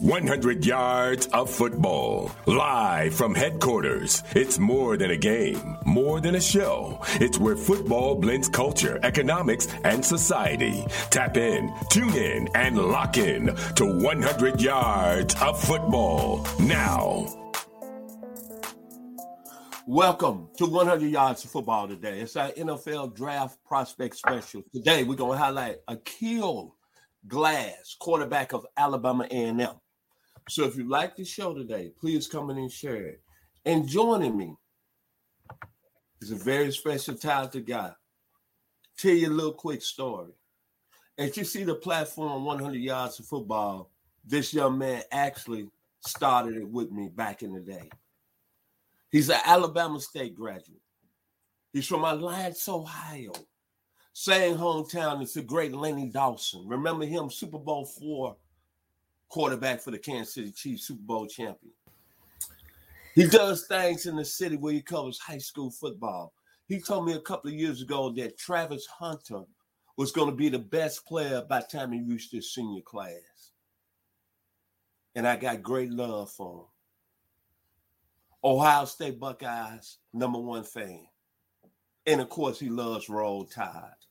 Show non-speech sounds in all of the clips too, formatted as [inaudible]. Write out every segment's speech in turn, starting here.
100 yards of football. Live from headquarters. It's more than a game, more than a show. It's where football blends culture, economics, and society. Tap in, tune in, and lock in to 100 yards of football. Now. Welcome to 100 Yards of Football today. It's our NFL Draft Prospect Special. Today, we're going to highlight Aqeel Glass, quarterback of Alabama A&M. So if you like the show today, please come in and share it. And joining me is a very special, talented guy. Tell you a little quick story. As you see the platform 100 Yards of Football, this young man actually started it with me back in the day. He's an Alabama State graduate. He's from Alliance, Ohio. Same hometown as the great Lenny Dawson. Remember him, Super Bowl four quarterback for the Kansas City Chiefs, Super Bowl champion. He does things in the city where he covers high school football. He told me a couple of years ago that Travis Hunter was going to be the best player by the time he reached his senior class. And I got great love for him. Ohio State Buckeyes, number one fan. And of course, he loves Roll Tide.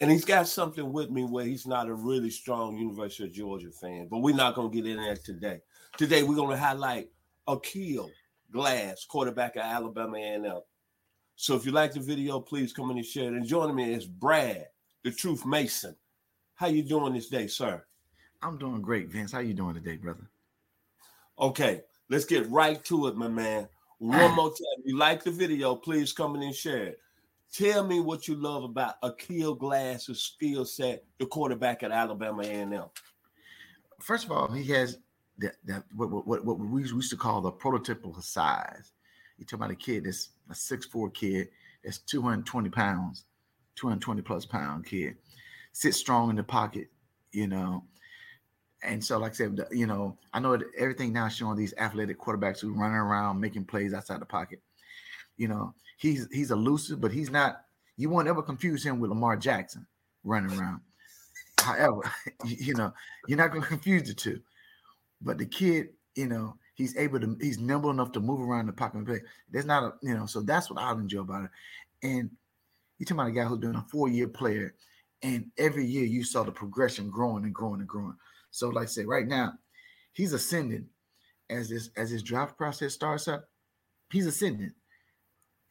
And he's got something with me where he's not a really strong University of Georgia fan, but we're not going to get in there today. Today, we're going to highlight Aqeel Glass, quarterback of Alabama A&M. So if you like the video, please come in and share it. And joining me is Brad, the Truth Mason. How you doing this day, sir? I'm doing great, Vince. How you doing today, brother? Okay, let's get right to it, my man. One [clears throat] more time. If you like the video, please come in and share it. Tell me what you love about Aqeel Glass's skill set, the quarterback at Alabama A&M. First of all, he has that, that what, what, what we used to call the prototypical size. You talk about a kid that's a six four kid that's 220 pounds, 220 plus pound kid, sits strong in the pocket, you know. And so, like I said, you know, I know everything now showing these athletic quarterbacks who running around making plays outside the pocket. You know, he's he's elusive, but he's not. You won't ever confuse him with Lamar Jackson running around. However, [laughs] you know, you're not going [laughs] to confuse the two. But the kid, you know, he's able to, he's nimble enough to move around the pocket and play. There's not a, you know, so that's what I enjoy about it. And you're talking about a guy who's doing a four-year player, and every year you saw the progression growing and growing and growing. So, like I say, right now, he's ascending as this as his draft process starts up. He's ascending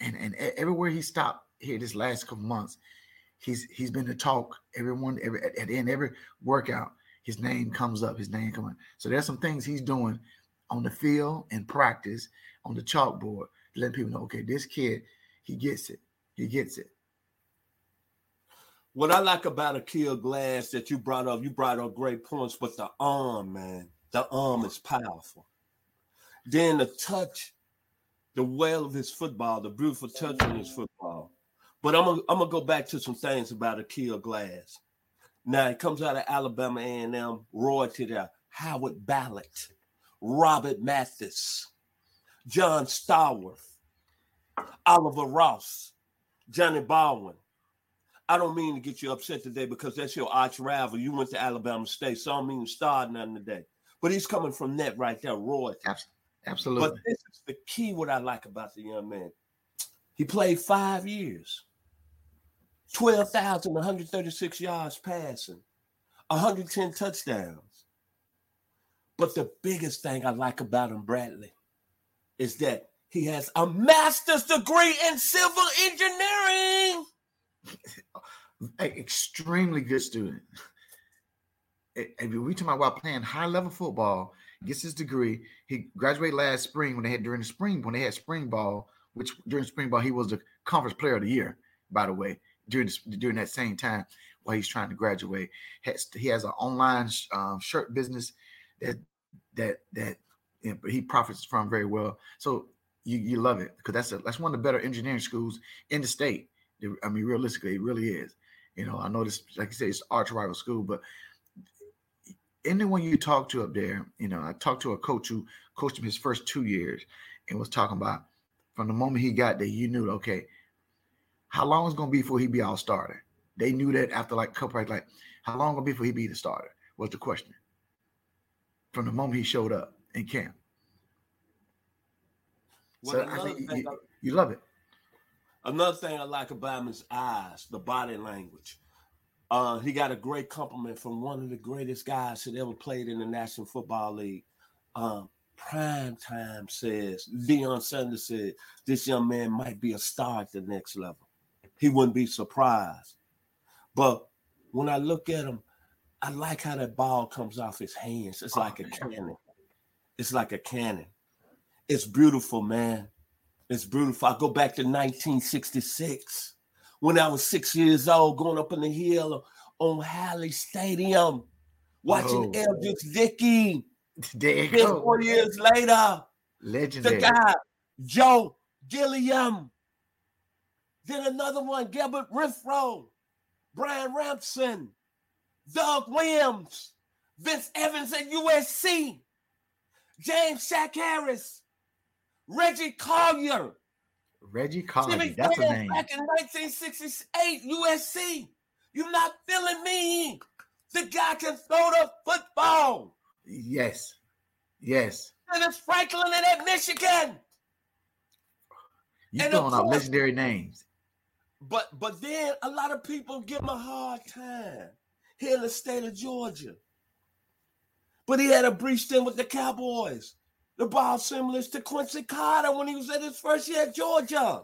and and everywhere he stopped here this last couple months, he's he's been to talk. Everyone, every at, at the end every workout, his name comes up. His name coming. So there's some things he's doing on the field and practice on the chalkboard, letting people know, okay, this kid, he gets it. He gets it. What I like about Aqeel Glass that you brought up, you brought up great points, but the arm, man, the arm is powerful. Then the touch the well of his football, the beautiful touch on his football. But I'm gonna I'm gonna go back to some things about Aqeel Glass. Now he comes out of Alabama A&M, royalty there. Howard Ballard, Robert Mathis, John Stallworth, Oliver Ross, Johnny Baldwin. I don't mean to get you upset today because that's your arch rival. You went to Alabama State, so I don't mean to start nothing today. But he's coming from that right there, royalty. Absolutely. But this is the key what I like about the young man. He played five years, 12,136 yards passing, 110 touchdowns. But the biggest thing I like about him, Bradley, is that he has a master's degree in civil engineering. [laughs] extremely good student. If we talking about playing high level football, gets his degree. He graduated last spring when they had during the spring when they had spring ball, which during spring ball he was the conference player of the year, by the way, during during that same time while he's trying to graduate. Has, he has an online um, shirt business that that that you know, he profits from very well. So you you love it because that's a, that's one of the better engineering schools in the state. I mean, realistically, it really is. You know, I know this, like you said, it's arch rival school, but anyone you talk to up there, you know, I talked to a coach who coached him his first two years and was talking about from the moment he got there, you knew, okay, how long is going to be before he be all starter? They knew that after like a couple, like, how long going to be before he be the starter was the question from the moment he showed up in camp. Well, so I think you, you love it. Another thing I like about him is eyes, the body language. Uh, he got a great compliment from one of the greatest guys that ever played in the National Football League. Um, Prime Time says, Deion Sanders said, this young man might be a star at the next level. He wouldn't be surprised. But when I look at him, I like how that ball comes off his hands. It's like a cannon. It's like a cannon. It's beautiful, man. It's beautiful. I go back to 1966 when I was six years old, going up in the hill on Hale Stadium, watching oh. Whoa. Eldridge Dickey. There. Four years later, legendary. The guy, Joe Gilliam. Then another one, Gilbert Renfro, Brian Ransom, Doug Williams, Vince Evans at USC, James Shack Harris, Reggie Collier. Reggie Collier, that's a name. Back in 1968, USC. You're not feeling me. The guy can throw the football. Yes. Yes. And it's Franklin and at Michigan. You're throwing out legendary names. But but then a lot of people give him a hard time here in the state of Georgia. But he had a brief stint with the Cowboys. The ball similar to Quincy Carter when he was at his first year at Georgia.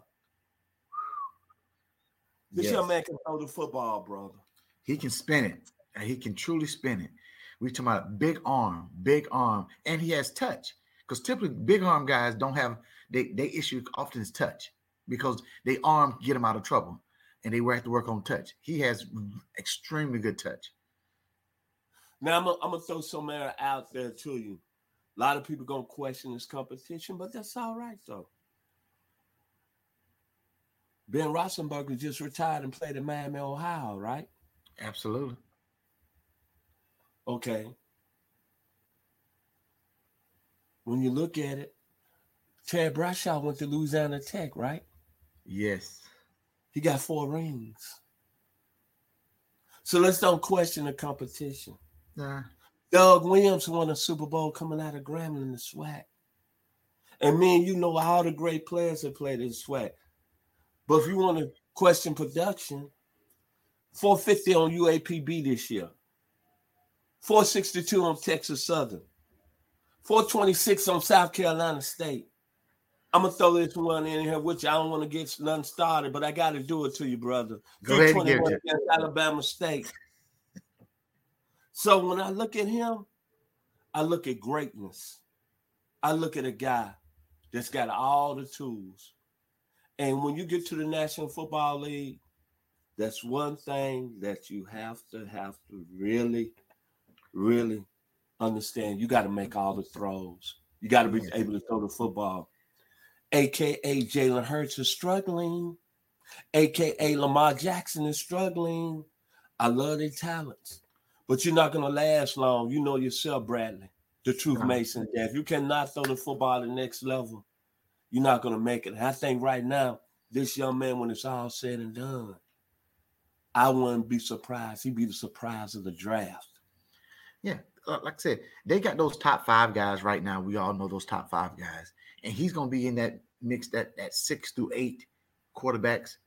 This yes. young man can throw the football, brother. He can spin it. And he can truly spin it. We talking about big arm, big arm, and he has touch. Because typically big arm guys don't have they they issue often is touch because they arm get them out of trouble and they have to work on touch. He has extremely good touch. Now I'm gonna, I'm gonna throw some air out there to you. A lot of people gonna question this competition, but that's all right though. Ben Roethlisberger just retired and played in Miami, Ohio, right? Absolutely. Okay. When you look at it, Terry Bradshaw went to Louisiana Tech, right? Yes. He got four rings. So let's don't question the competition. Nah. Doug Williams won a Super Bowl coming out of Grambling the SWAC. And me and you know all the great players that played in SWAC. But if you want to question production, 450 on UAPB this year, 462 on Texas Southern, 426 on South Carolina State. I'm gonna throw this one in here, which I don't want to get none started, but I got to do it to you, brother. Go ahead and give it. Alabama State. So when I look at him, I look at greatness. I look at a guy that's got all the tools. And when you get to the National Football League, that's one thing that you have to have to really, really understand. You got to make all the throws. You got to be able to throw the football. AKA Jalen Hurts is struggling. AKA Lamar Jackson is struggling. I love their talents. But you're not gonna last long. You know yourself, Bradley. The truth Mason that if you cannot throw the football to the next level, you're not going to make it. I think right now, this young man, when it's all said and done, I wouldn't be surprised. He'd be the surprise of the draft. Yeah, uh, like I said, they got those top five guys right now. We all know those top five guys, and he's going to be in that mix that that six through eight quarterbacks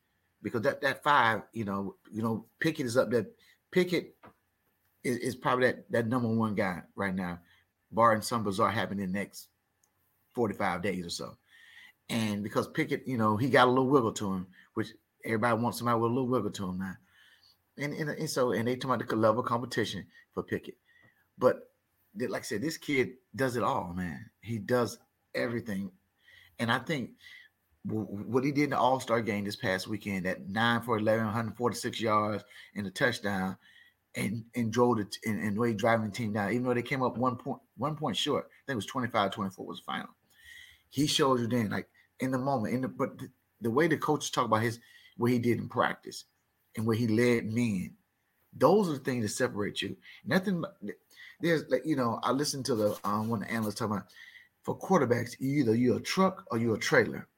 because that that five, you know, you know, Pickett is up there. Pickett is, is probably that that number one guy right now, barring some bizarre happening in the next forty five days or so. And because Pickett, you know, he got a little wiggle to him, which everybody wants somebody with a little wiggle to him now. And, and, and so, and they talk about the level of competition for Pickett. But like I said, this kid does it all, man. He does everything, and I think what he did in the All Star game this past weekend, at nine for 11, 146 yards and a touchdown, and and drove it and, and way driving the team down, even though they came up one point one point short. I think it was 25 24 was the final. He showed you then, like in the moment, in the but the, the way the coaches talk about his what he did in practice and where he led men, those are the things that separate you. Nothing there's like you know, I listened to the um one of the analysts talking about for quarterbacks, either you're a truck or you're a trailer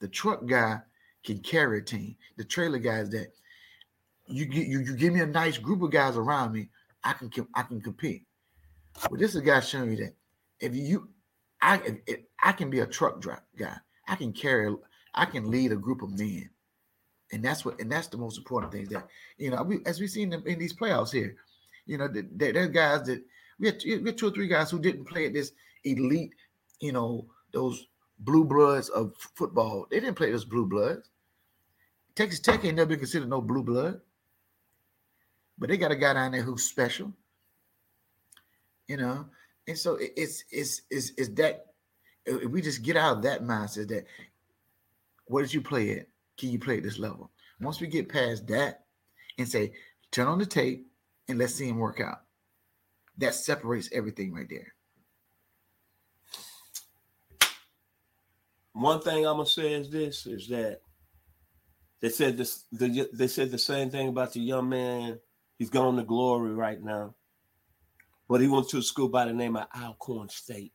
the truck guy can carry a team. The trailer guys that you you, you give me a nice group of guys around me, I can I can compete. But this is a guy showing you that if you I if, if I can be a truck driver guy, I can carry I can lead a group of men. And that's what and that's the most important thing that you know we as we've seen them in these playoffs here, you know, there, there's guys that we had, we had two or three guys who didn't play at this elite, you know, those blue bloods of football. They didn't play as blue bloods. Texas Tech ain't never been considered no blue blood. But they got a guy down there who's special. You know, and so it's it's it's that if we just get out of that mindset that what did you play at? Can you play at this level? Once we get past that and say, turn on the tape and let's see him work out. That separates everything right there. One thing I'm gonna say is this: is that they said this. The, they said the same thing about the young man. He's gone to glory right now, but he went to a school by the name of Alcorn State.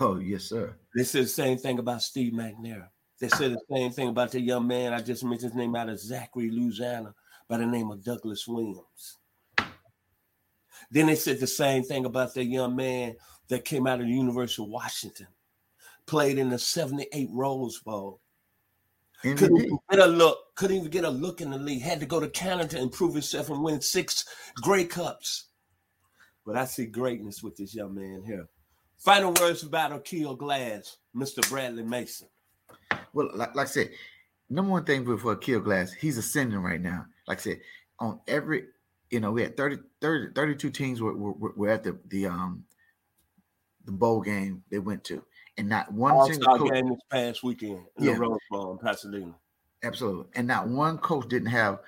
Oh yes, sir. They said the same thing about Steve McNair. They said the same thing about the young man I just mentioned his name out of Zachary, Louisiana, by the name of Douglas Williams. Then they said the same thing about the young man that came out of the University of Washington played in the 78 Rose Bowl. Couldn't even get a look, couldn't even get a look in the league. Had to go to Canada to improve himself and win six Grey Cups. But I see greatness with this young man here. Final words about Aqeel Glass, Mr. Bradley Mason. Well, like, like I said, number one thing for, for Aqeel Glass, he's ascending right now. Like I said, on every, you know, we had 30, 30 32 teams were, were, were at the, the um the bowl game they went to and not one All single coach, game this past weekend in yeah. the Rose Bowl in Pasadena. Absolutely, and not one coach didn't have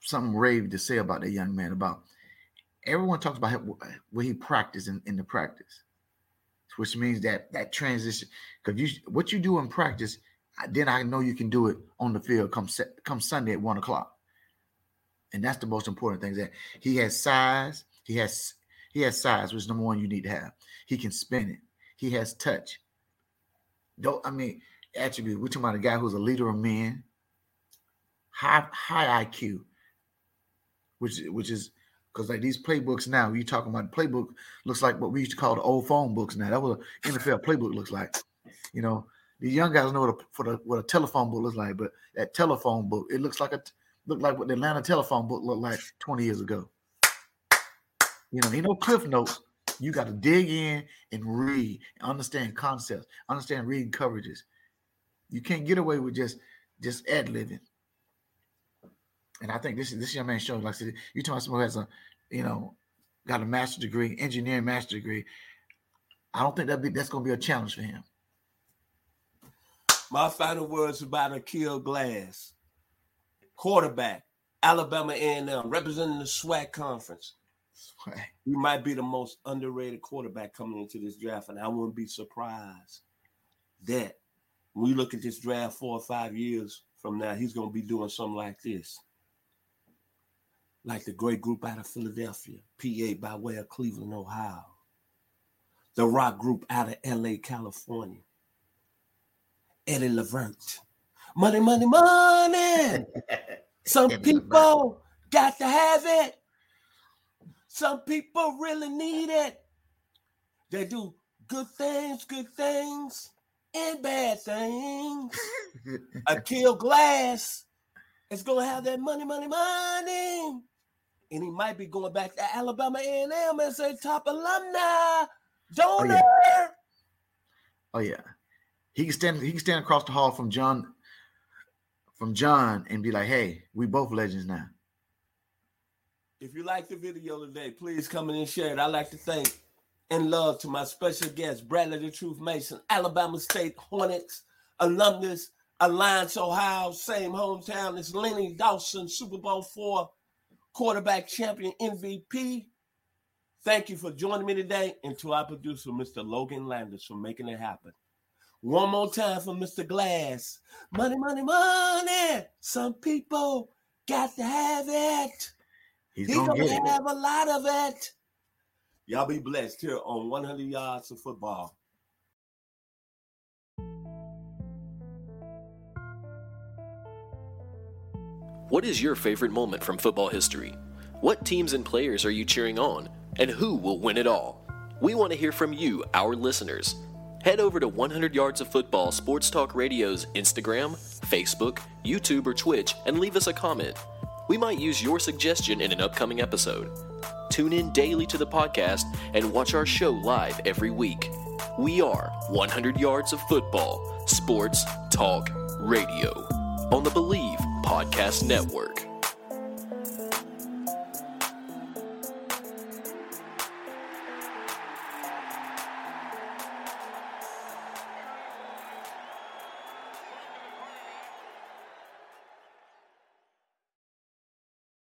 something rave to say about that young man. About everyone talks about what he practiced in, in the practice, which means that that transition because you what you do in practice, then I know you can do it on the field come come Sunday at one o'clock. And that's the most important thing that he has size. He has he has size, which is number one you need to have. He can spin it. He has touch. Don't I mean attribute? We're talking about a guy who's a leader of men, high high IQ, which which is because like these playbooks now, you talking about playbook looks like what we used to call the old phone books now. That was an NFL playbook looks like. You know, the young guys know what a, for the, what a telephone book looks like, but that telephone book, it looks like a look like what the Atlanta telephone book looked like 20 years ago. You know, you know Cliff Notes, you got to dig in and read, and understand concepts, understand reading coverages. You can't get away with just just ad living. And I think this this young man shows, like I said, you talking about someone who has a, you know, got a master's degree, engineering master degree. I don't think that be that's going to be a challenge for him. My final words about Aqeel Glass, quarterback, Alabama A&M, representing the SWAC conference. He might be the most underrated quarterback coming into this draft, and I wouldn't be surprised that when we look at this draft four or five years from now, he's going to be doing something like this. Like the great group out of Philadelphia, PA by way of Cleveland, Ohio. The rock group out of LA, California. Eddie Levert. Money, money, money. [laughs] Some people got to have it. Some people really need it. They do good things, good things, and bad things. Aqeel [laughs] Glass is gonna have that money, money, money, and he might be going back to Alabama A&M as a top alumni oh, donor. Oh yeah. oh yeah. He can stand. He can stand across the hall from John, from John, and be like, "Hey, we both legends now." If you like the video today, please come in and share it. I'd like to thank and love to my special guest, Bradley the Truth Mason, Alabama State Hornets, alumnus, Alliance, Ohio, same hometown as Lenny Dawson, Super Bowl four quarterback champion MVP. Thank you for joining me today, and to our producer, Mr. Logan Landers, for making it happen. One more time for Mr. Glass. Money, money, money. Some people got to have it. He's He gonna gonna get it. have a lot of it. Y'all be blessed here on 100 yards of football. What is your favorite moment from football history? What teams and players are you cheering on? And who will win it all? We want to hear from you, our listeners. Head over to 100 Yards of Football Sports Talk Radio's Instagram, Facebook, YouTube, or Twitch and leave us a comment. We might use your suggestion in an upcoming episode. Tune in daily to the podcast and watch our show live every week. We are 100 Yards of Football Sports Talk Radio on the Believe Podcast Network.